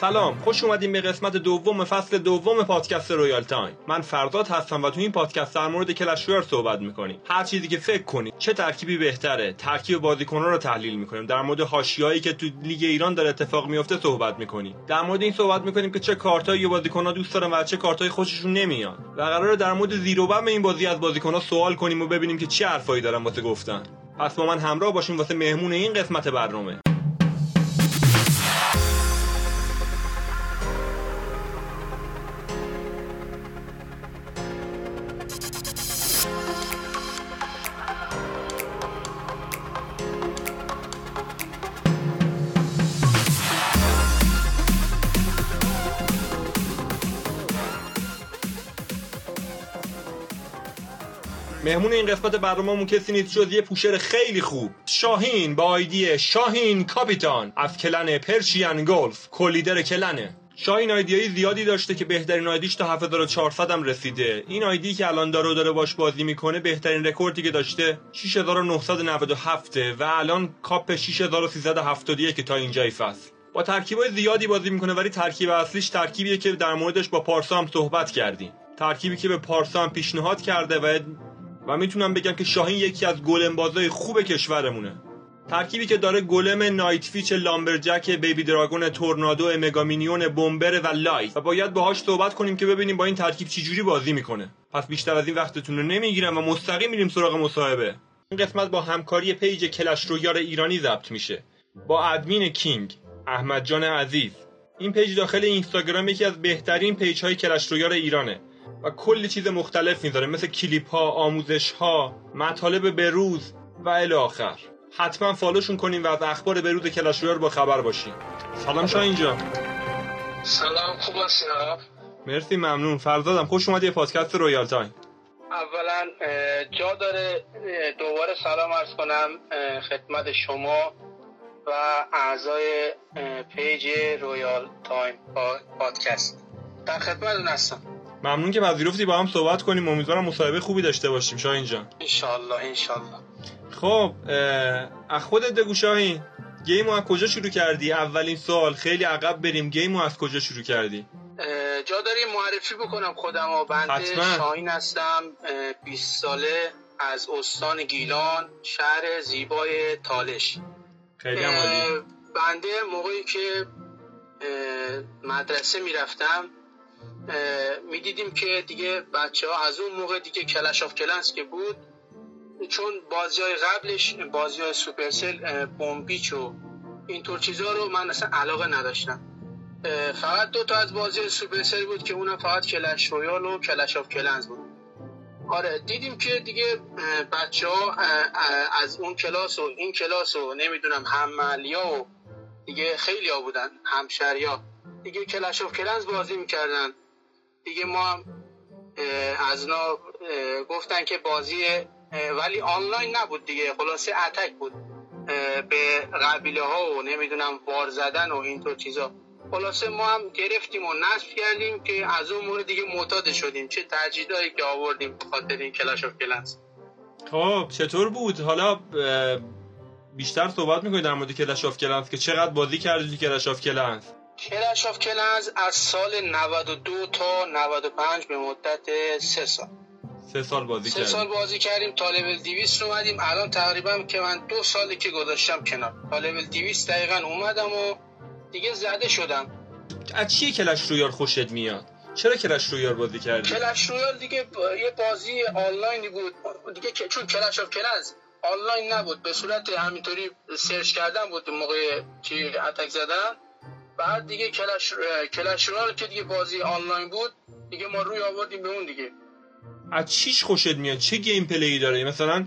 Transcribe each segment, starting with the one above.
سلام خوش اومدیم به قسمت دوم فصل دوم پادکست Royal Time. من فرداد هستم و تو این پادکست در مورد Clash Royale صحبت می‌کنیم. هر چیزی که فکر کنید چه ترکیبی بهتره ترکیب بازیکنان رو تحلیل می‌کنیم. در مورد حاشیه‌ای که تو لیگ ایران داره اتفاق میفته صحبت می‌کنیم. در مورد این صحبت می‌کنیم که چه کارتایی بازیکن‌ها دوست دارن و چه کارتایی خوششون نمیاد و قراره در مورد زیر و بم این بازی از بازیکن‌ها سوال کنیم و ببینیم که چه حرفایی دارن واسه گفتن. پس با من همراه باشیم واسه مهمون این قسمت برنامه. مهمون این قسمت برنامه‌مون کسی نیست جز یه pusher خیلی خوب. شاهین با آیدی شاهین کاپیتان. از clan Persian Gulf. co-leader clan ه. شاهین آیدیایی زیادی داشته که بهترین آیدیش تا 7400 هم رسیده. این آیدی که الان داره داره باش بازی می‌کنه بهترین رکوردی که داشته 6997 و الان کاپ 6371 که تا اینجای فصل. با ترکیبای زیادی بازی می‌کنه ولی ترکیب اصلیش ترکیبیه که در موردش با پارسا هم صحبت کردیم. ترکیبی که به پارسا هم پیشنهاد کرده و و می‌تونم بگم که شاهین یکی از Golem بازای خوب کشورمونه. ترکیبی که داره Golem Night Witch Lumberjack Baby Dragon Tornado Mega Minion Bomber و Lightning. و باید باهاش صحبت کنیم که ببینیم با این ترکیب چجوری بازی می‌کنه. پس بیشتر از این وقتتون رو نمی‌گیرم و مستقیم میریم سراغ مصاحبه. این قسمت با همکاری page Clash Royale ایرانی ضبط میشه. با ادمین کینگ احمد جان عزیز. این page داخل اینستاگرام یکی از بهترین page های Clash Royale ایرانه. و کلی چیز مختلف می‌ذاره مثل کلیپ ها آموزش ها مطالب بروز و الی آخر. حتما follow شون کنیم و از اخبار بروز Clash Royale با خبر باشیم سلام شاهین جان سلام خوب هستین مرسی ممنون. فرزادم خوش اومدی پادکست Royal Time. اولا جا داره دوباره سلام عرض کنم خدمت شما و اعضای page Royal Time پادکست. در خدمت هستم. ممنون که پذیرفتی با هم صحبت کنیم. امیدوارم مصاحبه خوبی داشته باشیم شاهین جان. انشالله انشالله خب از خودت بگو شاهین. game و از کجا شروع کردی؟ اولین سال خیلی عقب بریم. game و از کجا شروع کردی؟ جا داری معرفی بکنم خودم و بنده. شاهین هستم. 20 ساله. از استان گیلان شهر زیبای تالش. خیلی بنده موقعی که مدرسه می‌رفتم می‌دیدیم که دیگه بچه ها از اون موقع دیگه Clash of Clans که بود چون بازی های قبلش بازی های Supercell Boom Beach و اینطور چیزها رو من اصلا علاقه نداشتم. فقط دو تا از بازی Supercell بود که اونم فقط Clash Royale و Clash of Clans بود. آره دیدیم که دیگه بچه ها از اون کلاس و این کلاس و نمی‌دونم هم‌محلیا و دیگه خیلی ها بودن همشریا دیگه Clash of Clans بازی می‌کردن. دیگه ما هم از اینا گفتن که بازی ولی آنلاین نبود دیگه. خلاصه attack بود. به قبیله ها و نمی‌دونم war زدن و اینطور چیزا. خلاصه ما هم گرفتیم و نصب کردیم که از اون مورد دیگه معتاد شدیم. چه تجدیدایی که آوردیم خاطر این Clash of Clans. خب چطور بود؟ حالا بیشتر صحبت می‌کنی در مورد Clash of Clans که چقدر بازی کردی Clash of Clans؟ Clash of Clans از سال 92 تا 95 به مدت سه سال. سه سال بازی سه سال بازی کردیم تا لول 200 اومدیم. الان تقریبا که من دو سالی که گذاشتم کنار. تا لول 200 دقیقا اومدم و دیگه زده شدم. از چیه Clash Royale خوشت میاد؟ چرا Clash Royale بازی کردی؟ Clash Royale دیگه یه بازی آنلاینی بود. دیگه چون Clash of Clans آنلاین نبود. به صورت همینطوری search کردن بود موقع که attack زدن بعد دیگه Clash Clash رو که دیگه بازی آنلاین بود دیگه ما روی آوردیم به اون دیگه. از چیش خوشت میاد؟ چه gameplay داره؟ مثلا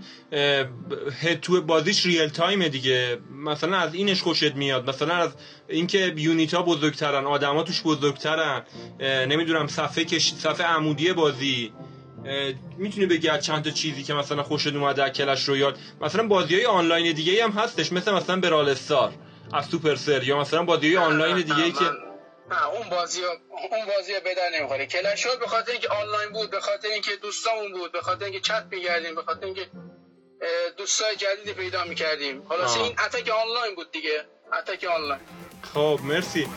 تو بازیش real time ه دیگه. مثلا از اینش خوشت میاد. مثلا از اینکه unit ا بزرگترن آدما توش بزرگترن. نمی‌دونم صفحه کش... صفحه عمودی بازی. می‌تونی بگی از چند تا چیزی که مثلا خوشت اومده Clash Royale مثلا بازی های آنلاین دیگه هم هستش. مثل مثلا Brawl Stars. از Supercell یا مثلا بازی آنلاین دیگه ای که نه اون بازی اون بازی به درد نمی‌خوره. Clash به خاطر اینکه آنلاین بود به خاطر اینکه دوستامون بود به خاطر اینکه چت می‌کردیم به خاطر اینکه دوستای جدید پیدا می‌کردیم. حالا این attack آنلاین بود دیگه. اتک آنلاین. خب مرسی.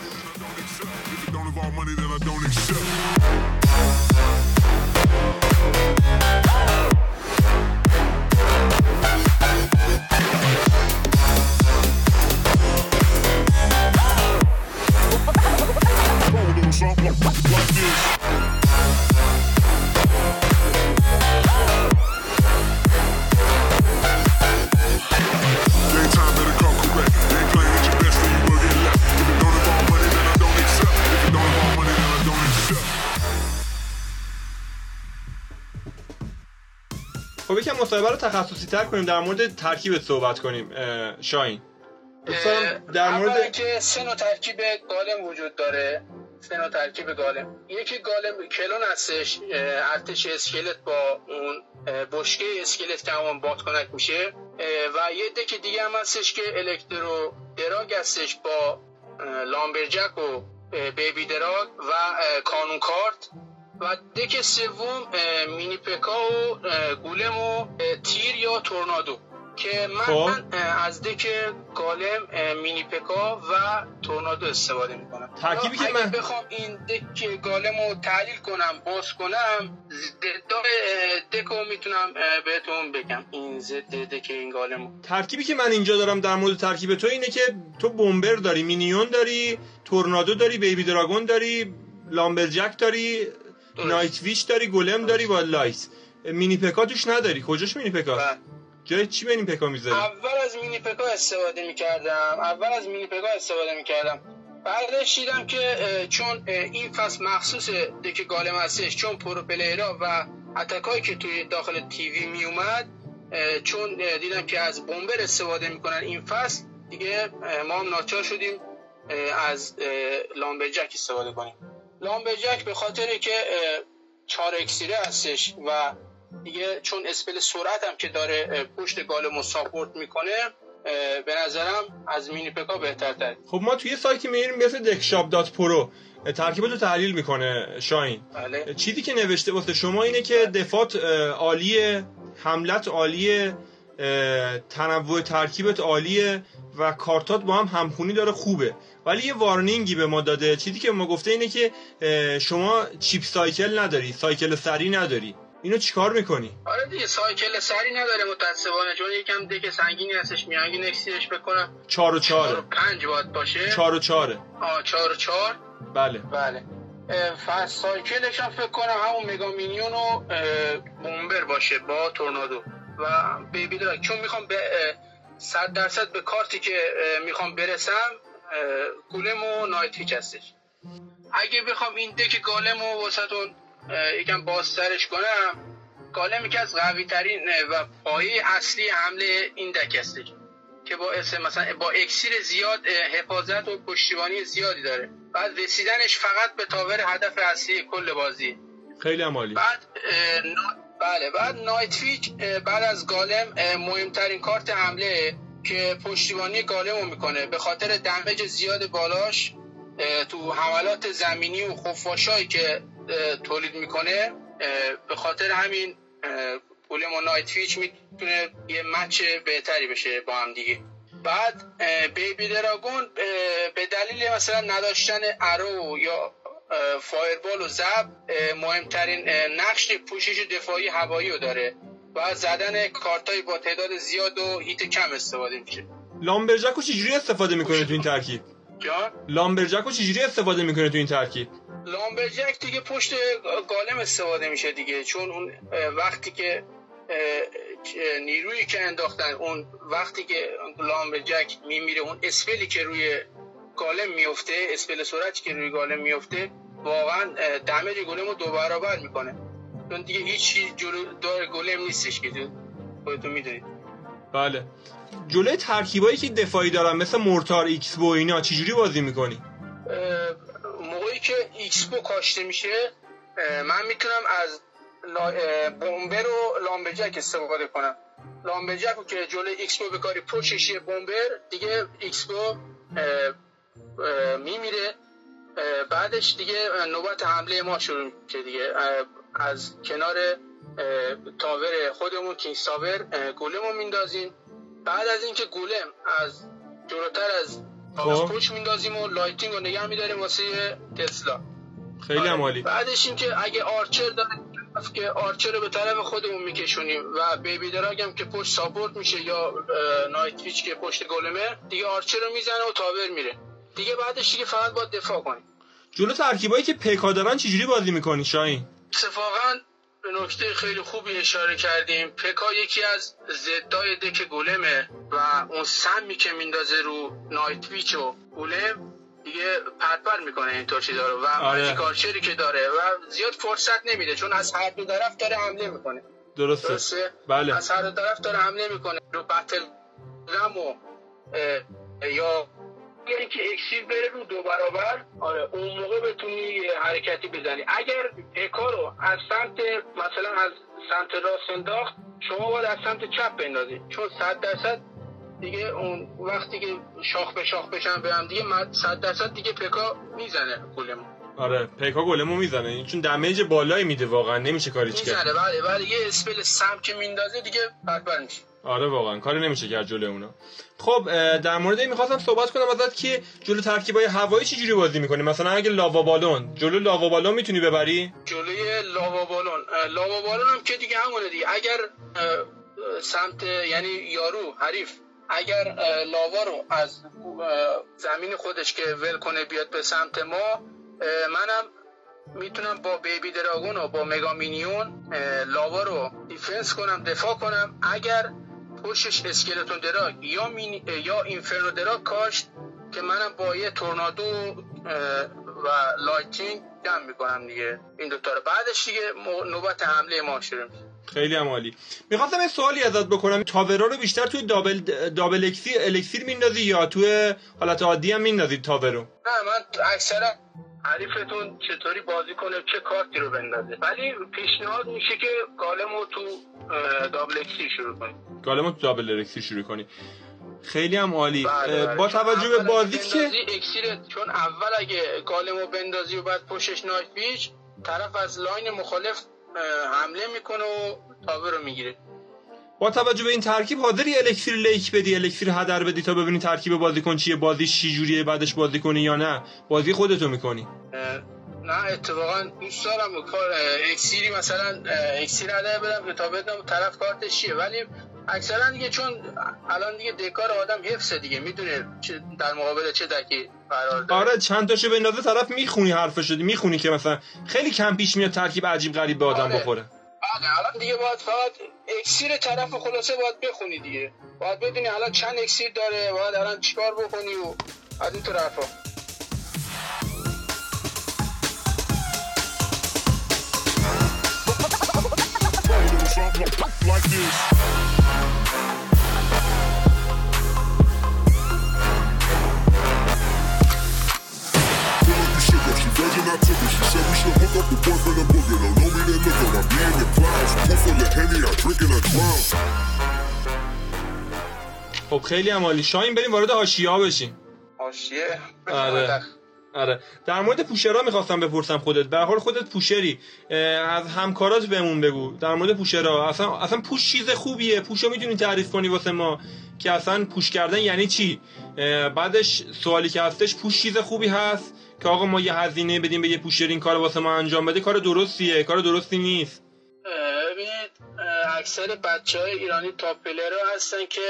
خب یکم مصاحبه رو تخصصی تر کنیم در مورد ترکیب صحبت کنیم شاین در مورد که سه نوع ترکیب گالم وجود داره. سه نوع ترکیب گالم. یکی گالم کلون هستش ارتش اسکلت با اون بشکه اسکلت که همون باد کنک میشه. و یه دک دیگه هم هستش که الکترو دراگ هستش با لامبرجک و بیبی دراگ و کانون کارت. و دک سوم مینی پکا و گولم و تیر یا تورنادو. که من, خب. از دک گالم مینی پکا و تورنادو استفاده می‌کنم. ترکیبی که من بخوام این دک گالم رو تحلیل کنم باز کنم دک رو می‌تونم بهتون بگم. این زد دک این گالم ترکیبی که من اینجا دارم در مورد ترکیب تو اینه که تو بومبر داری مینیون داری Tornado داری Baby Dragon داری Lumberjack داری Night Witch داری Golem داری با لایس Mini P.E.K.K.A توش نداری. کجاش Mini P.E.K.K.A بله. جای چی P.E.K.K.A می‌ذاری اول از Mini P.E.K.K.A استفاده می‌کردم. اول از Mini P.E.K.K.A استفاده می‌کردم. بعدش دیدم که چون این فصل مخصوص deck Golem هستش چون pro player ا و attack ایی که توی داخل TV میومد چون دیدم که از Bomber استفاده می‌کنن این فصل دیگه ما هم ناچار شدیم از Lumberjack استفاده کنیم. Lumberjack به خاطر که چهار اکسیره هستش و دیگه چون spell سرعت هم که داره پشت Golem و support می‌کنه به نظرم از Mini P.E.K.K.A بهتر تر خب ما توی سایتی میریم مثل Deckshop dot pro ترکیب رو تحلیل می‌کنه شاهین بله. چیزی که نوشته واسه شما اینه که def ات عالیه حملت عالیه تنوع ترکیبت عالیه و کارتات با هم همخونی داره خوبه. ولی یه وارنینگی به ما داده. چیزی که ما گفته اینه که شما چیپ سایکل نداری سایکل سری نداری. اینو چیکار می‌کنی؟ آره دیگه سایکل سری نداره متاسفانه چون یکم دک سنگینی هستش میانگی نکسیش بکنم. 4 و 4 5 باید باشه. 4 و 4 آ 4 و 4 بله. بله. فاست سایکلش هم فکر کنم همون مگا مینیون و بومبر باشه با تورنادو. و بیبی دراگ چون می‌خوام به 100 درصد به کارتی که می‌خوام برسم گولم و نایت هیچ هستش. اگه بخوام این دک گالم و واسهتون یکم بازترش کنم. گالم که از قوی ترین و پایه اصلی حمله این دک هستش که با مثلا با اکسیر زیاد حفاظت و پشتیبانی زیادی داره. بعد رسیدنش فقط به تاور هدف اصلی کل بازی. خیلی عمالی بعد بله بعد نایت فیچ بعد از گالم مهمترین کارت حمله که پشتیبانی گالم رو می‌کنه. به خاطر دمج زیاد بالاش تو حملات زمینی و خفاشایی که تولید می‌کنه. به خاطر همین نایت فیچ می‌تونه یه مچ بهتری بشه با هم دیگه. بعد بیبی دراگون به دلیل مثلا نداشتن ارو یا فایربال و زب مهمترین نقش پوشش دفاعی هوایی رو داره و زدن کارتای با تعداد زیاد و هیت کم استفاده میشه. لامبرجک رو چجوری استفاده می‌کنه تو این ترکیب؟ جان؟ لامبرجک رو چجوری استفاده می‌کنه تو این ترکیب؟ لامبرجک دیگه پشت گالم استفاده میشه دیگه چون اون وقتی که نیرویی که انداختن اون وقتی که لامبرجک میمیره اون اسپلی که روی golem میفته spell سرعتی که روی golem میفته واقعا damage golem رو دو برابر می‌کنه. چون دیگه هیچ جلو دار golem نیستش که خودتون می‌دونید. بله. جلوی ترکیبایی که دفاعی دارن مثل mortar X-Bow اینا چجوری بازی می‌کنی؟ که X-Bow کاشته میشه من می‌تونم از bomber و lumberjack استفاده کنم. lumberjack که جلوی X-Bow بکاری پشتش یه bomber دیگه X-Bow میمیره. بعدش دیگه نوبت حمله ما شروع میشه دیگه. از کنار tower خودمون king tower golem رو میندازیم. بعد از اینکه golem از جلوتر از خب. push میندازیم و lightning رو نگه میداریم واسه تسلا. خیلی آره. عالی بعدش اینکه اگه archer داریم که archer رو به طرف خودمون میکشونیم و baby drag هم که پشت support میشه یا نایت ویچ که پشت گلمه دیگه آرچر رو می‌زنه و تاور میره. دیگه بعدش دیگه فقط باید دفاع کنیم. جلو ترکیبایی که پیکا دارن چجوری بازی می‌کنی شاین اتفاقا به نکته خیلی خوبی اشاره کردیم. پکا یکی از زدای دک گولمه و اون سمی که میندازه رو نایت ویچ و گولم دیگه پرپر می‌کنه اینطور چیزا رو و آره. که داره و زیاد فرصت نمیده چون از هر دو طرف داره حمله می‌کنه. درسته, درسته؟ بله. از هر طرف داره حمله می‌کنه. رو بتل رم و یا یعنی که اکسیر بره رو دو برابر. آره. اون موقع بتونی حرکتی بزنی. اگر اکا رو از سمت مثلا از سمت راست انداخت شما باید از سمت چپ بندازی. چون صد درصد دیگه اون وقتی که شاخ به شاخ بشن به هم دیگه صد درصد دیگه پکا می‌زنه گلمو آره پیکا گلمو می‌زنه. چون دمیج بالایی میده واقعا نمیشه کاریش کرد. می‌زنه بله بله یه اسپل سم که میندازه دیگه میشه. آره واقعا کاری نمیشه کرد جلو اونا. خب در مورد این می‌خواستم صحبت کنم ازت که جلو ترکیبای هوایی چه جوری بازی می‌کنی؟ مثلا اگه لاوا بالون جلو لاوا بالون می‌تونی ببری؟ جلوی لاوا بالون لاوا بالون هم که دیگه همونه دیگه. اگر سمت یعنی یارو حریف اگر لاوا رو از زمین خودش که ول کنه بیاد به سمت ما منم می‌تونم با baby dragon و با mega minion lava رو defense کنم دفاع کنم. اگر پشتش skeleton drag یا, مینی یا inferno drag کاشت که منم با یه tornado و lightning جمع می‌کنم دیگه. این دوتا رو. بعدش دیگه نوبت حمله ما شروع خیلی هم عالی. می‌خواستم یه سوالی ازت بکنم. tower ا رو بیشتر توی double double اکسیر elixir میندازی یا توی حالت عادی هم میندازی tower و؟ نه من اکثرا حریفتون چطوری بازی کنه چه کارتی رو بندازه. ولی پیشنهاد میشه که golem و تو double اکسیر شروع کنی. golem و تو double اکسیر شروع کنی. خیلی هم عالی. بله بله. با توجه به بازی که اکسیر چون اول اگه golem و بندازی و بعد پشتش night witch طرف از line مخالف حمله می‌کنه و تاور رو می‌گیره. با توجه به این ترکیب حاضری الکتری لیک بدی الکتری هدر بدی تا ببینی ترکیب بازیکن چیه بازی چی جوریه بعدش بازی کنی یا نه. بازی خودتو می‌کنی. نه اتفاقا دوست دارم کار اکسیری مثلا اکسیر هدر بدم تا بدم طرف کارتش چیه. ولی اکثرا دیگه چون الان دیگه دکار آدم حفظه دیگه می‌دونه در مقابل چه دکی قرار داره. آره چند تاشو بندازه طرف می‌خونی حرفش شدی می‌خونی که مثلا خیلی کم پیش میاد ترکیب عجیب غریب به آدم آره. بخوره. بله الان دیگه باید فقط اکسیر طرف خلاصه باید بخونی دیگه. باید بدونی الان چند اکسیر داره باید الان چیکار بکنی و از این طرف خب خیلی هم عالی. شاهیم بریم وارد حاشیه ها بشیم. حاشیه؟ آره. آره. آره. در مورد پوشرها می‌خواستم بپرسم خودت. به حال خودت پوشری. از همکارات بهمون بگو. در مورد پوشرها اصلا اصلا پوش چیز خوبیه. پوشو می‌تونی تعریف کنی واسه ما. که اصلا پوش کردن یعنی چی؟ بعدش سوالی که هستش پوش چیز خوبی هست؟ که آقا ما یه هزینه بدیم به یه پوشر این کار واسه ما انجام بده کار درستیه. کار درستی نیست. ببینید اکثر بچه های ایرانی تاپ رو هستن که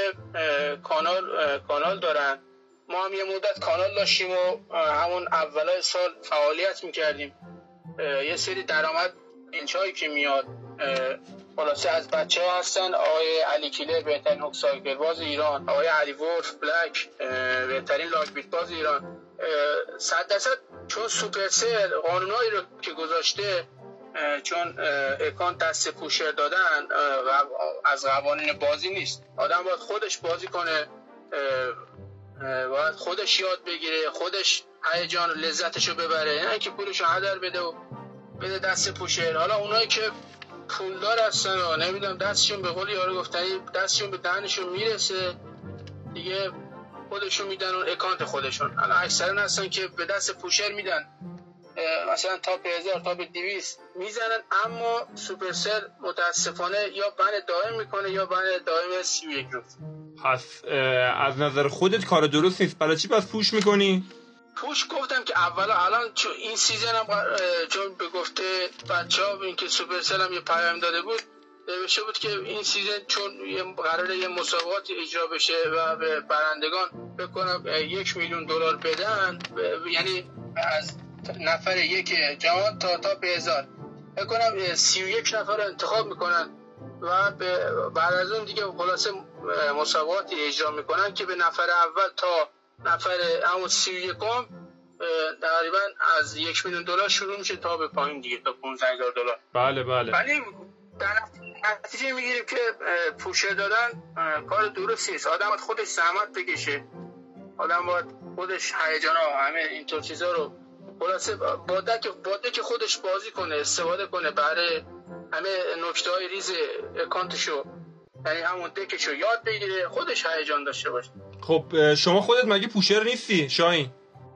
کانال کانال دارن. ما هم یه مدت کانال داشتیم و همون اولای سال فعالیت می‌کردیم. یه سری درآمد اینچایی که میاد خلاصه از بچه ها هستن. آقای علی کیلر بهترین هوک باز ایران. آقای علی ورف بلک بهترین لاک بیت باز ایران. صد درصد چون سوپرسل قانونایی رو که گذاشته چون اکان دست پوشر دادن از قوانین بازی نیست. آدم باید خودش بازی کنه باید خودش یاد بگیره خودش هیجان و لذتش رو ببره. نه که پولش رو هدر بده و بده دست پوشر حالا اونایی که پولدار هستن و نمی‌دونم دستشون به قول یارو گفتنی دستشون به دهنشون می‌رسه دیگه خودشون میدن اون اکانت خودشون. الان اکثرا هستن که به دست پوشر میدن. مثلا تا به هزار تا به device می‌زنن اما Supercell متاسفانه یا ban دائم می‌کنه یا ban دائم یک روز پس از نظر خودت کار درست نیست. برای چی پس push می‌کنی؟ push گفتم که اولا الان چون این season هم چون به گفته بچه ها این که Supercell هم یه پیام داده بود نوشته بود که این season چون یه قرار یه مسابقات اجرا بشه و به برندگان بکنم یک میلیون دلار بدن. یعنی از نفر یک جوان تا تا به هزار. بکنم سی و یک نفر انتخاب می‌کنن و بعد از اون دیگه خلاصه مسابقاتی اجرا می‌کنن که به نفر اول تا نفر همون سی و یکم تقریبا از یک میلیون دلار شروع میشه تا به پایین دیگه تا 15 هزار دلار. بله بله. ولی در نتیجه می‌گیریم که پوشه دادن کار درستی نیست. آدم خودش زحمت بکشه. آدم باید خودش هیجان ها همه اینطور چیزا رو خلاصه باده که که خودش بازی کنه استفاده کنه. برای همه نکته های ریز account شو یعنی همون deck شو یاد بگیره خودش هیجان داشته باشه. خب شما خودت مگه pusher نیستی شاین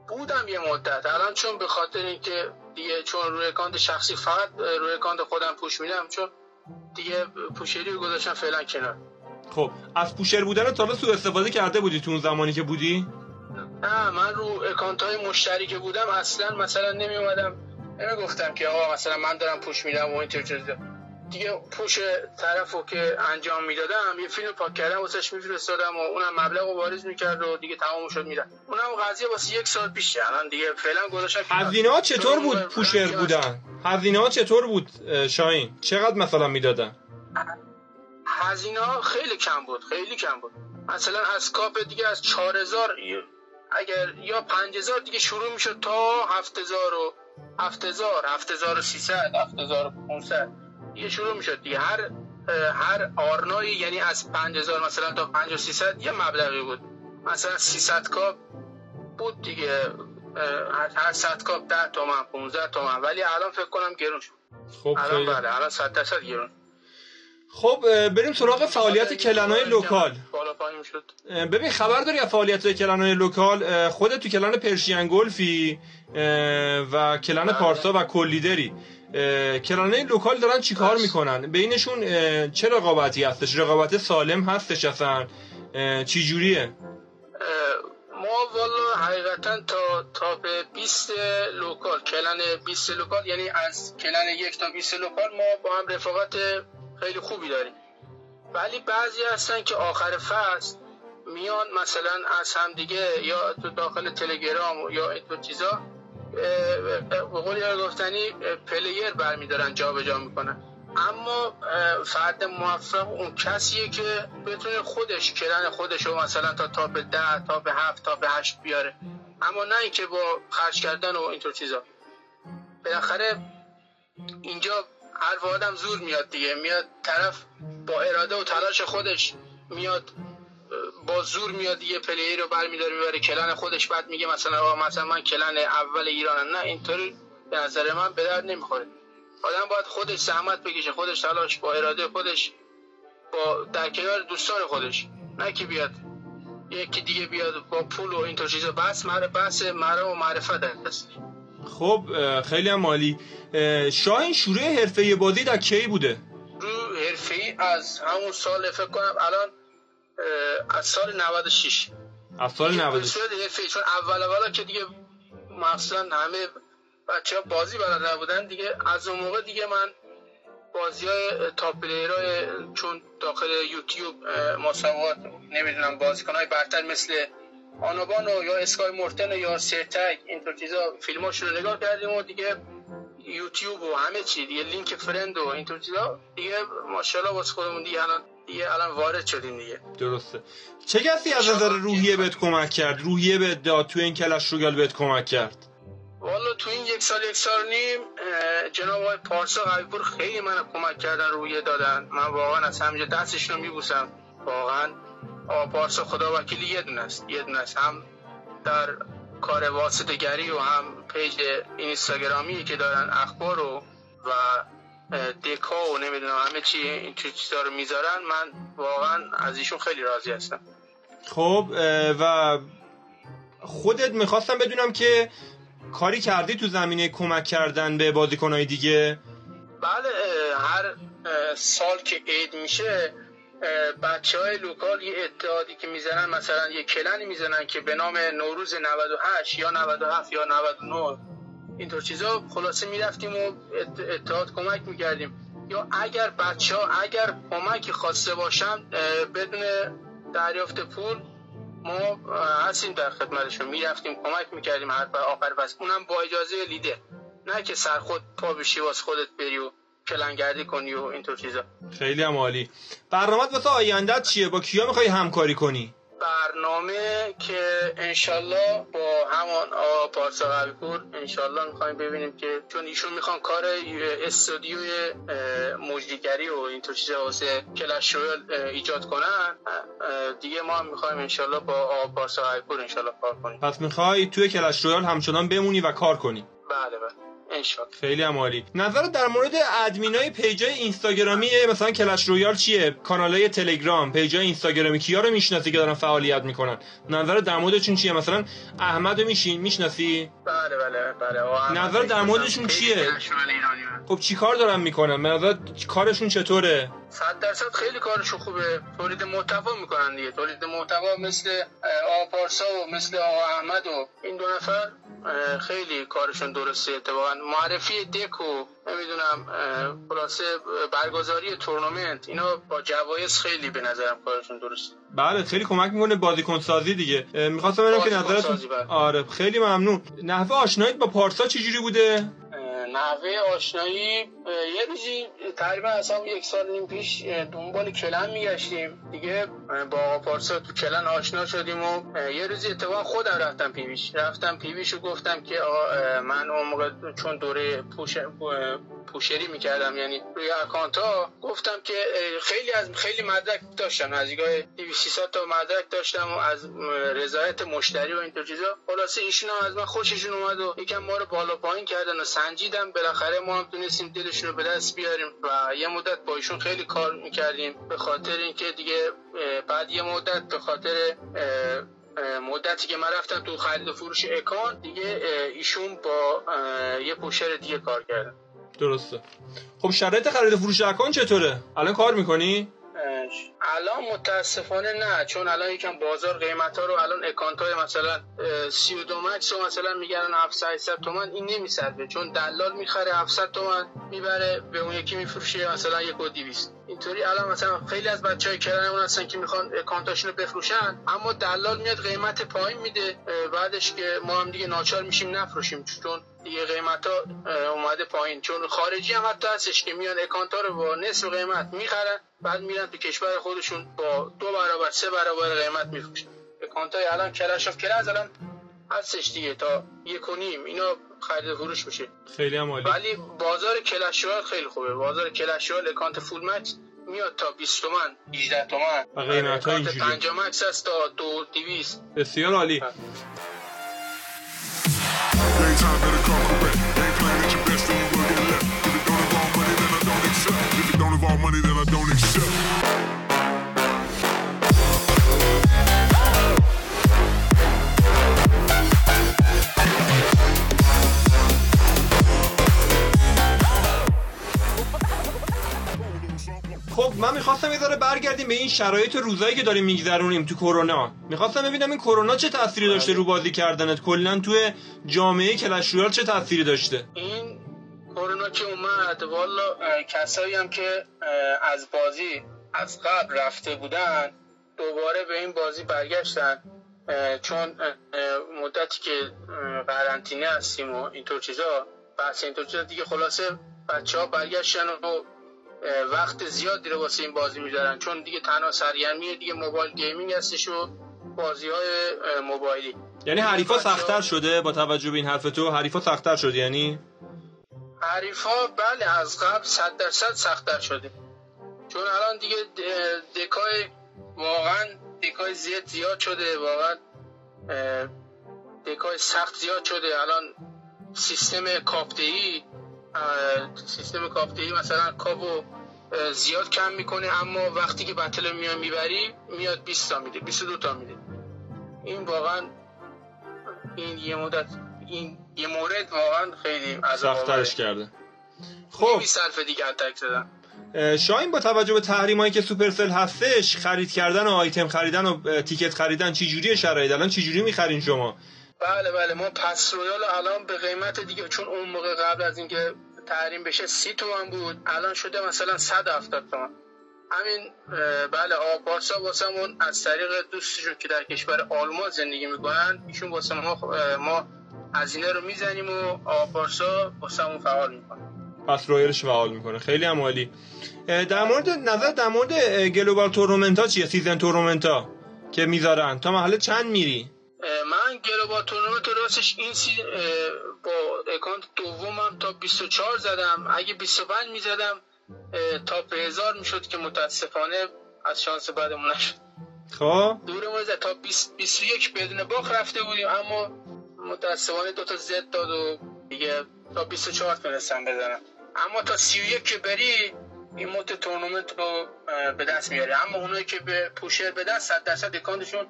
بودم یه مدت. الان چون به خاطر اینکه دیگه چون روی account شخصی فقط روی account خودم push میدم چون دیگه pusher ی رو گذاشتم فعلا کنار. خب از پوشر بودن تا سو استفاده کرده بودی تو اون زمانی که بودی؟ نه من رو اکانت های مشتری که بودم اصلا مثلا نمی اومدم نمی گفتم که آقا مثلا من دارم پوش میدم و اینطور چیزا. دیگه پوش طرف رو که انجام می‌دادم یه فیلم پاک کردم واسش میفرستادم و اونم مبلغ رو واریز می‌کرد و دیگه تمام شد میرم اونم قضیه واسه یک سال پیش الان دیگه فعلا گذاشتم هزینه ها چطور بود پوشر بودن؟ هزینه ها چطور بود شاین چقدر مثلا می‌دادن؟ هزینه ها خیلی کم بود خیلی کم بود. مثلا از کاپ دیگه از 4000 اگر یا 5000 دیگه شروع می‌شد تا 7000 و 7000 7300 7500 دیگه شروع می‌شد دیگه. هر هر آرنایی یعنی از 5000 مثلا تا 5300 یه مبلغی بود. مثلا 300 کاپ بود دیگه. هر 100 کاپ 10 تومن 15 تومن. ولی الان فکر کنم گرون شد. خب الان بله الان 100 درصد گرون. خب بریم سراغ فعالیت clan ای local. ببین خبر داری از فعالیت clan ای local؟ خودت تو clan Persian Gulf ی و clan بله. پارسا و کلیدری. clan ای local دارن چیکار می‌کنن؟ بینشون چه رقابتی هستش؟ رقابت سالم هستش اصلا؟ چی جوریه ما والا حقیقتا تا top 20 local clan 20 local یعنی از clan یک تا 20 local ما با هم رفاقت خیلی خوبی داریم. ولی بعضی هستن که آخر فصل میان مثلا از هم دیگه یا تو داخل تلگرام یا این چیزا به قول گفتنی player برمیدارن جا به جا می‌کنن. اما فرد موفق اون کسیه که بتونه خودش clan خودش رو مثلا تا top ده top هفت top هشت بیاره. اما نه اینکه با خرج کردن و اینطور چیزا. بالاخره اینجا هر آدم زور میاد دیگه. میاد طرف با اراده و تلاش خودش میاد با زور میاد یه player رو برمیداره می‌بره clan خودش بعد میگه مثلا مثلا من clan اول ایرانم. نه اینطوری به نظر من به درد نمی‌خوره. آدم باید خودش زحمت بکشه خودش تلاش با اراده خودش با در کنار دوستان خودش. نه که بیاد یکی دیگه بیاد با پول و اینطور چیزا. بس مر بس مره و معرفت هست خب خیلی هم مالی شاین شروع حرفه بازی در کی بوده؟ رو حرفه از همون سال فکر کنم الان از سال 96 از سال 96 چون اول اولا که دیگه مثلا همه بچه ها بازی بلد بودن دیگه از اون موقع دیگه من بازی های تاپ چون داخل یوتیوب مسابقات نمی‌دونم بازیکن های برتر مثل آنوبانو یا اسکای مورتن یا سرتگ اینطور چیزا رو نگاه کردیم و دیگه یوتیوب و همه چی دیگه لینک فرند و اینطور چیزا دیگه ماشاءالله واسه خودمون دیگه الان دیگه الان وارد شدیم دیگه. درسته. چه کسی از نظر روحیه بهت کمک کرد؟ روحیه به داد تو این کلش روگل بهت کمک کرد؟ والا تو این یک سال یک سال نیم جناب آقای پارسا قویپور خیلی من کمک کردن روحیه دادن. من واقعا از همینجا دستشون رو میبوسم. واقعا. آقا پارسا خدا وکیلی یه دونه است یه دونه است. هم در کار واسطگری و هم پیج اینستاگرامی که دارن اخبار و و دکا و نمی‌دونم همه چی این چیزا رو می‌ذارن من واقعا از ایشون خیلی راضی هستم. خب و خودت می‌خواستم بدونم که کاری کردی تو زمینه کمک کردن به بازیکنهای دیگه؟ بله هر سال که عید میشه بچه های لوکال یه اتحادی که می‌زنن مثلا یه کلنی می‌زنن که به نام نوروز 98 یا 97 یا 99 اینطور چیزا خلاصه می‌رفتیم و اتحاد کمک می‌کردیم. یا اگر بچه ها اگر کمکی خواسته باشن بدون دریافت پول ما هستیم در خدمتشون. می‌رفتیم کمک می‌کردیم هر آخر بس اونم با اجازه لیده. نه که سر خود پا بشی واس خودت بری و کلنگردی کنی و اینطور چیزا. خیلی هم عالی. برنامه واسه آیندت چیه؟ با کیا می‌خوای همکاری کنی؟ برنامه که انشالله با همان آقا پارسا قویپور انشالله می‌خوایم ببینیم که چون ایشون می‌خوان کار استودیوی مجدیگری و اینطور چیزا واسه Clash ایجاد کنن دیگه ما هم می‌خوایم انشالله با آقا پارسا قویپور انشالله کار کنیم. پس می‌خوای توی Clash Royale همچنان بمونی و کار کنی. بله بله. خیلی عالی نظر در مورد admin ای page ای اینستاگرامی مثلا Clash Royale چیه؟ کانالای تلگرام page ای اینستاگرامی کیا رو می‌شناسی که دارن فعالیت می‌کنن؟ نظر در موردشون چیه؟ مثلا احمد رو میشین می‌شناسی؟ بله بله بله. نظر در موردشون چیه؟ خب چیکار دارن می‌کنن؟ نظر کارشون چطوره؟ صد درصد خیلی کارشون خوبه. تولید محتوا می‌کنن دیگه. تولید محتوا مثل آقا پارسا و مثل آقا احمد و این دو نفر خیلی کارشون درسته. اتفاقا معرفی دک و نمی‌دونم خلاصه برگزاری تورنمنت اینا با جوایز خیلی به نظرم کارشون درسته. بله خیلی کمک می‌کنه بازیکن سازی دیگه. می‌خواستم ببینم که نظرتون بله. آره خیلی ممنون. نحوه آشناییت با پارسا چجوری بوده؟ نحوه آشنایی یه روزی تقریبا اصلا یک سال نیم پیش دنبال کلن میگشتیم. دیگه با آقا پارسا تو کلن آشنا شدیم و یه روزی اتفاق خودم رفتم پیویش. رفتم پیویش و گفتم که من اون چون دوره پوش پوشری می‌کردم یعنی روی اکانت ها گفتم که خیلی از خیلی مدرک داشتم. نزدیکای 200 تا مدرک داشتم و از رضایت مشتری و اینطور چیزا. خلاصه ایشون از من خوششون اومد و یکم ما رو بالا پایین کردن و سنجیدم بالاخره ما هم تونستیم دلشون رو به دست بیاریم و یه مدت با ایشون خیلی کار می‌کردیم. به خاطر اینکه دیگه بعد یه مدت به خاطر مدتی که من رفتم تو خرید و فروش اکان دیگه ایشون با یه پوشر دیگه کار کردن. درسته. خب شرایط خرید فروش اکان چطوره؟ الان کار می‌کنی؟ الان متاسفانه نه چون الان یکم بازار قیمت ها رو الان اکانت های مثلا 32 مکس رو مثلا میگن 700 تومن این نمیصرفه چون دلال می‌خره 700 تومن می‌بره به اون یکی میفروشه مثلا یک و 200 اینطوری الان مثلا خیلی از بچهای کرنمون هستن که می‌خوان اکانتاشون رو بفروشن اما دلال میاد قیمت پایین میده بعدش که ما هم دیگه ناچار میشیم نفروشیم چون دیگه قیمت ها اومده پایین. چون خارجی هم حتی هستش که میان account ها رو با نصف قیمت می‌خرن بعد میرن تو کشور خودشون با دو برابر سه برابر قیمت میفروشن. account های الان Clash of Clans الان هستش دیگه تا یک و نیم اینا خرید فروش میشه. خیلی هم ولی بازار Clash Royale خیلی خوبه. بازار Clash Royale account full max میاد تا 20 تومن 18 تومن. و قیمت ها اینجوری 5 max هست تا 2 200 بسیار عالی. من می‌خواستم یه ذره برگردیم به این شرایط روزایی که داریم میگذرونیم تو کرونا. می‌خواستم ببینم این کرونا چه تأثیری داشته رو بازی کردنت؟ کلا تو جامعه کلش رویال چه تأثیری داشته؟ این کرونا که اومد والا کسایی هم که از بازی از قبل رفته بودن دوباره به این بازی برگشتن. چون مدتی که قرنطینه هستیم و اینطور چیزا بحث اینطور چیزا دیگه خلاصه بچه ها برگشتن و وقت زیادی رو واسه این بازی میدارن. چون دیگه تنها سرگرمی دیگه mobile gaming هستش و بازی های موبایلی. یعنی حریفا سختتر شده با توجه به این حرف تو؟ حریفا سختتر شده یعنی؟ حریفا بله از قبل صد درصد سختتر شده. چون الان دیگه deck ای واقعا deck ای زیاد زیاد شده واقعا deck ای سخت زیاد شده. الان سیستم کاپتهی سیستم کاپتهی مثلا کابو زیاد کم می‌کنه اما وقتی که بطل میان می‌بری میاد 20 تا میده 22 تا میده. این واقعا این یه مدت این یه مورد واقعا خیلی سخترش کرده. خب. صرف دیگه اتک زدن. شاین با توجه به تحریمایی که سوپرسل هستش خرید کردن و آیتم خریدن و تیکت خریدن چی جوریه شرایط؟ الان چی جوری می‌خرین شما؟ بله بله. ما Pass Royale الان به قیمت دیگه چون اون موقع قبل از اینکه تحریم بشه سی تومن بود. الان شده مثلا 170 تومن همین بله آقا واسمون از طریق دوستشون که در کشور آلمان زندگی می‌کنن ایشون واسه ما ما هزینه رو می‌زنیم و آقا پارسا واسمون فعال می‌کنه. Pass Royale ش فعال می‌کنه. خیلی هم عالی. در مورد نظر در مورد global tournament ها چیه؟ season tournament ها که می‌ذارن. تا محله چند میری؟ من گلوبا تورنمنت راستش این سی با اکانت دومم تا 24 زدم. اگه 25 می‌زدم تا به هزار می‌شد که متاسفانه از شانس بعدمون نشد. خب. دور زد. تا 20 21 بدون باخ رفته بودیم اما متاسفانه دو تا زد داد و دیگه تا 24 تونستم بزنم. اما تا 31 که بری این مت تورنمنت رو به دست میاره اما اونایی که به pusher به دست 100 درصد اکانتشون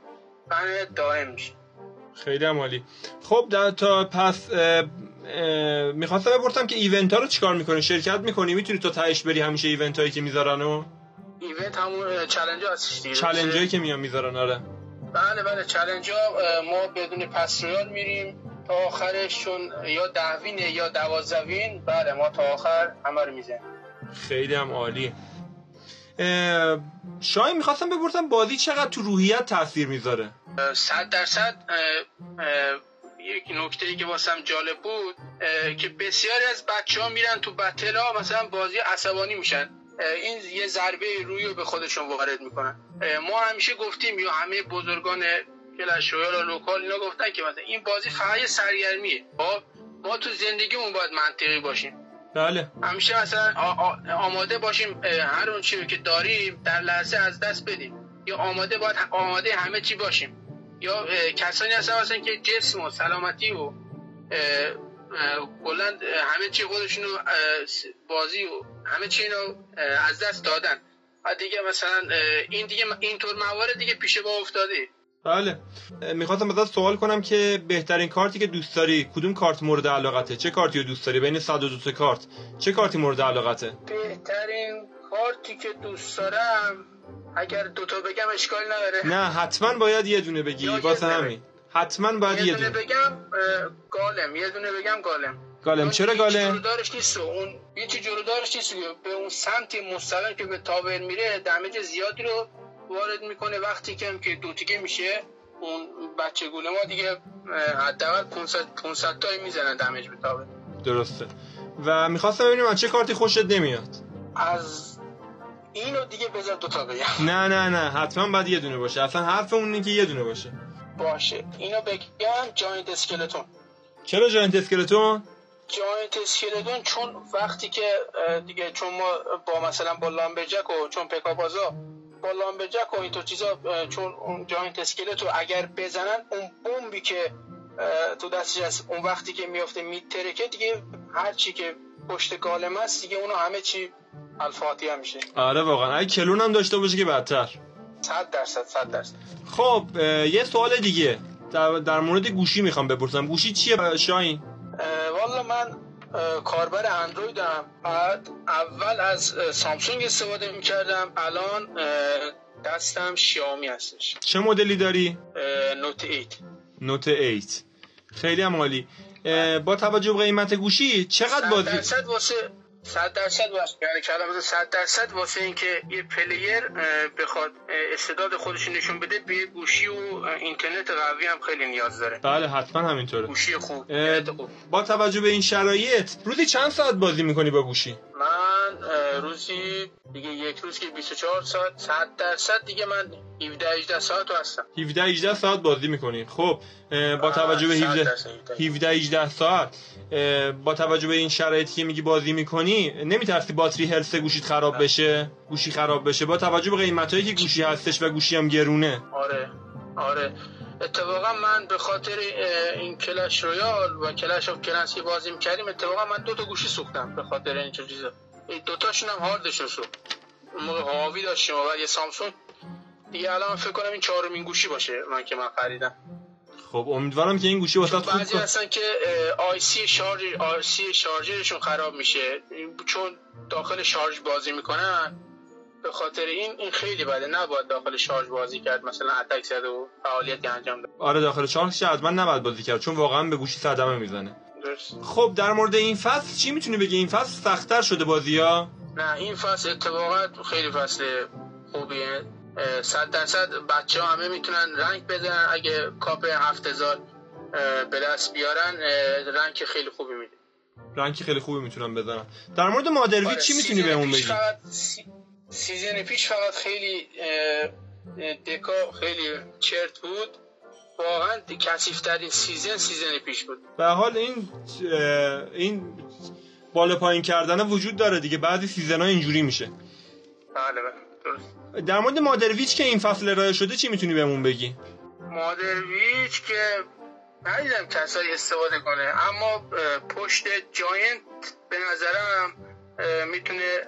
ban دائم میشه. خیلی هم عالی خب در تا پس می‌خواستم بپرسم که event ها رو چیکار می‌کنی؟ شرکت می‌کنی؟ می‌تونی تو تهش بری همیشه event هایی که می‌ذارن و؟ event همون challenge هستش دیگه چالنج هایی که میان می‌ذارن آره. بله بله challenge ها ما بدون Pass Royale میریم تا آخرش چون یا ده win ه یا دوازده win بله ما تا آخر همه رو می‌زنیم. خیلی هم عالی. شاید می‌خواستم بپرسم بازی چقدر تو روحیت تاثیر می‌ذاره؟ صد درصد یک نکته ای که واسم جالب بود که بسیاری از بچه ها میرن تو battle ها مثلا بازی عصبانی میشن. این یه ضربه روی رو به خودشون وارد می‌کنن. ما همیشه گفتیم یا همه بزرگان Clash Royale و local اینا گفتن که مثلا این بازی فقط سرگرمیه. خب ما تو زندگیمون باید منطقی باشیم. بله. همیشه مثلا آماده باشیم هر اون چیزی که داریم در لحظه از دست بدیم. یا آماده باید آماده همه چی باشیم. یا کسانی هستن مثلا که جسم و سلامتی و بلند همه چی خودشونو بازی و همه چی اینو از دست دادن. و دیگه مثلا این دیگه اینطور موارد دیگه پیش با افتاده. بله. می‌خواستم ازت سوال کنم که بهترین کارتی که دوست داری کدوم کارت مورد علاقته؟ چه کارتی رو دوست داری؟ بین 102 کارت. چه کارتی مورد علاقته؟ بهترین کارتی که دوست دارم اگر دوتا بگم اشکال نداره. نه حتما باید یه دونه بگی. واسه همین. حتما باید یه دونه بگم گالم. یه دونه بگم گالم. گالم. چرا گالم؟ جلودارش نیست. اون هیچ جلودارش نیست. به اون سمتی مستقیم که به تابر میره دمیج زیادی رو وارد می‌کنه. وقتی که که دو تیکه میشه اون بچه گوله ما دیگه حداقل 500 500 تایی می‌زنن دمیج به تابر درسته. و می‌خواستم ببینیم از چه کارتی خوشت نمیاد. از اینو دیگه بذار دوتا بگم. نه نه نه حتما باید یه دونه باشه. اصلا حرف اون که یه دونه باشه. باشه. اینو بگم جاینت اسکلتون. چرا جاینت اسکلتون؟ جاینت اسکلتون چون وقتی که دیگه چون ما با مثلا با لامبرجک و چون پکاپازا با لامبرجک و اینطور چیزا چون اون جاینت اسکلتو اگر بزنن اون بمبی که تو دستش هست اون وقتی که میافته میترکه دیگه هر چی که پشت گالم است دیگه اونو همه چی الفاتحه میشه. آره واقعا. اگه کلون هم داشته باشه که بدتر. صد درصد صد درصد. خب یه سوال دیگه. در, در مورد گوشی می‌خوام بپرسم. گوشی چیه شاین والا من کاربر اندرویدم بعد اول از سامسونگ استفاده می‌کردم. الان دستم شیائومی هستش. چه مدلی داری؟ نوت 8 نوت 8 خیلی هم عالی. با توجه به قیمت گوشی چقدر بازی درصد واسه صد درصد واسه یعنی کلمه صد درصد واسه اینکه یه پلیر بخواد استعداد خودش نشون بده به گوشی و اینترنت قوی هم خیلی نیاز داره. بله حتما همینطوره. گوشی خوب. با توجه به این شرایط روزی چند ساعت بازی می‌کنی با گوشی؟ من روزی دیگه یک روز که 24 ساعت 100 درصد دیگه من 17 18 ساعت هستم. 17 18 ساعت بازی می‌کنی. خب با توجه به 17 17 18 ساعت با توجه به این شرایطی که میگی بازی می‌کنی نمیترسی باتری هلس گوشیت خراب بشه؟ گوشی خراب بشه؟ با توجه به قیمتایی که گوشی هستش و گوشی هم گرونه. آره آره. اتفاقا من به خاطر این Clash Royale و Clash of Clans که بازی می‌کردیم اتفاقا من دو تا گوشی سوختم به خاطر این چیزا. دو تاشون هم هاردشون سوخت اون موقع Huawei داشتیم و بعد یه سامسونگ دیگه الان فکر کنم این چهارمین گوشی باشه من که من خریدم. خب امیدوارم که این گوشی واسه خوب بعضی هستن که آی سی شارژ آی سی شارژرشون خراب میشه. چون داخل شارژ بازی می‌کنن به خاطر این این خیلی بده. نباید داخل شارژ بازی کرد. مثلا اتک زد و فعالیتی انجام داد. آره داخل شارژ من نباید بازی کرد. چون واقعا به گوشی صدمه می‌زنه. خب در مورد این فصل چی می‌تونی بگی؟ این فصل سختتر شده بازی ها؟ نه این فصل اتفاقات خیلی فصل خوبیه. صد درصد بچه ها همه می‌تونن رنگ بدن. اگه کاپ هفت هزار به دست بیارن رنگ خیلی خوبی میده. rank خیلی خوبی می‌تونن بزنن. در مورد Mother Witch چی می‌تونی بهمون بگی؟ season پیش فقط خیلی deck ا خیلی چرت بود. واقعا کثیف‌ترین season season پیش بود. به حال این این بالا پایین کردن وجود داره دیگه. بعضی season ها اینجوری میشه. بله بله در مورد Mother Witch که این فصل ارائه شده چی می‌تونی بهمون بگی؟ Mother Witch که ندیدم کسایی استفاده کنه اما پشت جاینت به نظرم می‌تونه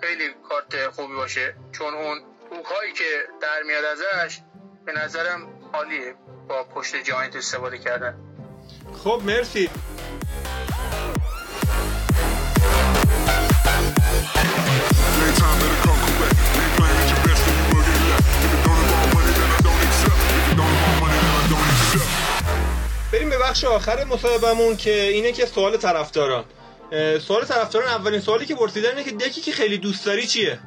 خیلی کارت خوبی باشه. چون اون هایی که در میاد ازش به نظرم حالیه با پشت جاینت استفاده کردن. خب مرسی. بریم به بخش آخر مصاحبهمون که اینه که سوال طرفداران. سوال طرفداران اولین سوالی که پرسیدن اینه که دکی که خیلی دوست داری چیه؟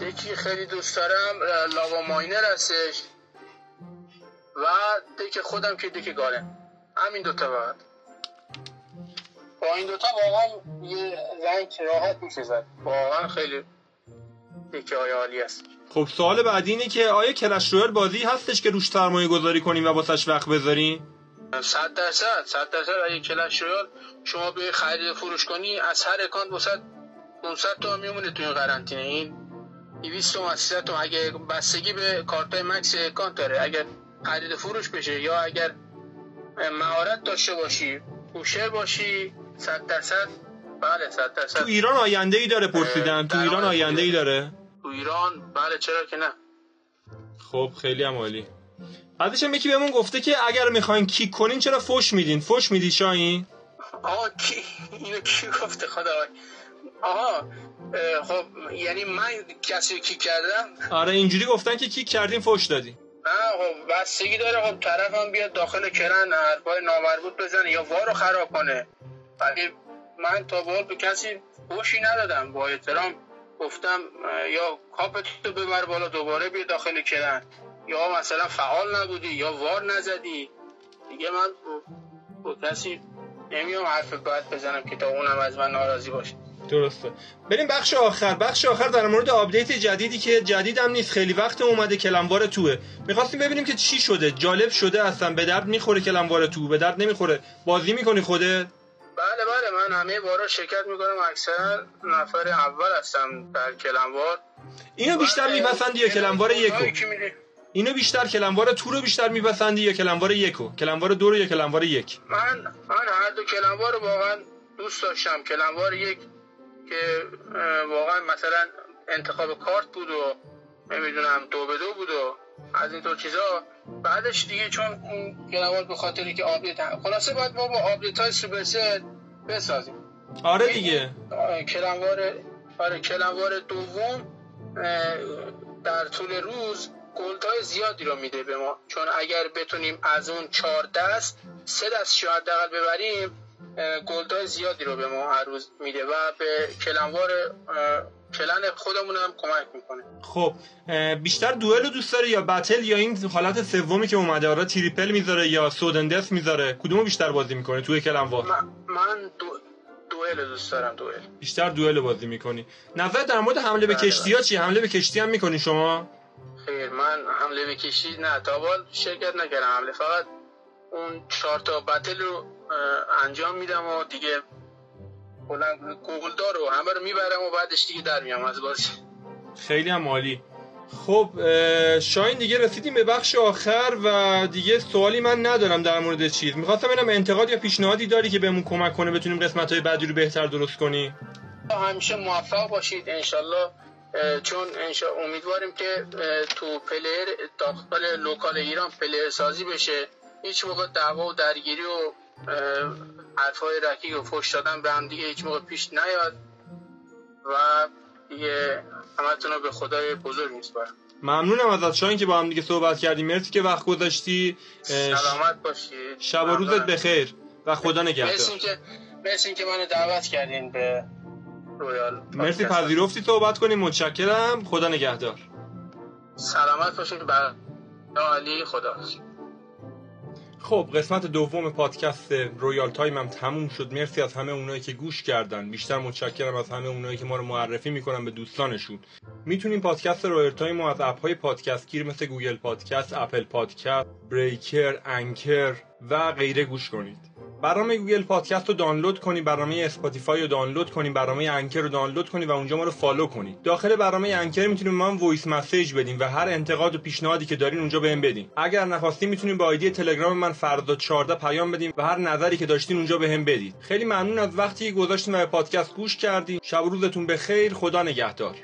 دکی خیلی دوست دارم لاوا ماینر هستش. و دک خودم که دک گاره. همین دوتا بعد با این دوتا واقعا یه رنگ راحت میشه زد. واقعا خیلی دک های عالی است. خب سوال بعدی اینه که آیا کلش رویال بازی هستش که روش سرمایه گذاری کنیم و واسش وقت بذاریم؟ صد درصد صد درصد. اگه Clash Royale شما به خرید فروش کنی از هر اکانت واسه 500 تومن میمونه تو این قرنطینه. این 200 تومن 300 تومن. اگه بستگی به کارتای max اکانت داره. اگر خرید فروش بشه. یا اگر مهارت داشته باشی pusher باشی 100 درصد بله 100 درصد. تو ایران آینده ای داره پرسیدن. تو ایران آینده. ای داره. تو ایران بله چرا که نه. خب خیلی هم عالی. بعدش هم یکی بهمون گفته که اگر می‌خواین کیک کنین چرا فوش میدین؟ فوش میدی شاین آها کی؟ اینو کی گفته خدا؟ آها خب یعنی من کسی کیک کردم؟ آره اینجوری گفتن که کیک کردین فوش دادی نه خب بستگی داره خب طرف هم بیاد داخل کرن حرفای نامربوط بزنه یا وارو خراب کنه. ولی من تا به به کسی فوشی ندادم. با احترام گفتم یا کاپتو ببر بالا دوباره بیا داخل clan. یا مثلا فعال نبودی یا war نزدی. دیگه من با کسی نمیام حرف باید بزنم که تا اونم از من ناراضی باشه. درسته. بریم بخش آخر. بخش آخر در مورد آپدیت جدیدی که جدیدم نیست. خیلی وقت اومده clan war two ه. می‌خواستیم ببینیم که چی شده. جالب شده اصلا. به درد می‌خوره clan war two. به درد نمی‌خوره. بازی می‌کنی خوده بله بله. من همه war ا شرکت می‌کنم. اکثر نفر اول هستم در clan war. اینو بیشتر بله، میپسندی یا clan war یکو؟ اینو بیشتر clan war two رو بیشتر میپسندی یا clan war یکو؟ clan war دو رو یا clan war یک؟ من من هر دو clan war واقعا دوست داشتم. clan war یک که واقعا مثلا انتخاب کارت بود و نمی‌دونم دو به دو بود و از اینطور چیزا. بعدش دیگه چون اون clan war به خاطری که آپدیت خلاصه باید ما با آپدیت های Supercell بسازیم. آره دیگه. clan war آره clan war دوم در طول روز gold های زیادی رو میده به ما. چون اگر بتونیم از اون چهار دست سه دست شاید duel ببریم gold های زیادی رو به ما هر روز میده و به clan war clan خودمون هم کمک می‌کنه. خب بیشتر duel رو دوست داره یا battle یا این حالت سومی که اومده؟ آره triple می‌ذاره یا sudden death می‌ذاره؟ کدومو بیشتر بازی می‌کنه توی clan war من, من دو... دوئل دوست دارم دوئل. بیشتر دوئل بازی می‌کنی. نظر در مورد حمله به بله، کشتی ها بله. چی؟ حمله به کشتی هم می‌کنی شما؟ خیر من حمله به کشتی نه تا شرکت نکردم حمله. فقط اون چهار تا بتل رو انجام میدم و دیگه گلدار رو همه رو می‌برم و بعدش دیگه در میام از بازی. خیلی هم عالی. خب شاین دیگه رسیدیم به بخش آخر و دیگه سوالی من ندارم در مورد چیز. می‌خواستم ببینم انتقاد یا پیشنهادی داری که بهمون کمک کنه بتونیم قسمت های بعدی رو بهتر درست کنی همیشه موفق باشید انشالله چون انشا امیدواریم که تو player داخل local ایران player سازی بشه. هیچ موقع دعوا و درگیری و حرفای رکیق و فش دادن به هم دیگه هیچ موقع پیش نیاد و دیگه همتون رو به خدای بزرگ میسپارم. ممنونم ازت شاین که با هم دیگه صحبت کردیم. مرسی که وقت گذاشتی. سلامت باشی. شب و روزت بخیر و خدا نگهدار. مرسی که مرسی که منو دعوت کردین به رویال مرسی پذیرفتی صحبت کنیم. متشکرم. خدا نگهدار. سلامت باشید بر علی خدا خب قسمت دوم پادکست Royale Time هم تموم شد. مرسی از همه اونایی که گوش کردن. بیشتر متشکرم از همه اونایی که ما رو معرفی می‌کنن به دوستانشون. می‌تونیم پادکست Royale Time رو از app های پادکست گیر مثل Google Podcast Apple Podcast Breaker Anchor و غیره گوش کنید. برنامه Google Podcast رو دانلود کنید برنامه Spotify رو دانلود کنید برنامه Anchor رو دانلود کنید و اونجا ما رو follow کنید داخل برنامه Anchor می‌تونید من voice message بدین و هر انتقاد و پیشنهادی که دارین اونجا بهم بدین. اگر نخواستین می‌تونید با ID تلگرام من فردا 14 پیام بدین و هر نظری که داشتین اونجا بهم بدید خیلی ممنون از وقتی گذاشتین و به پادکست گوش کردین. شب روزتون بخیر. خدا نگهدار.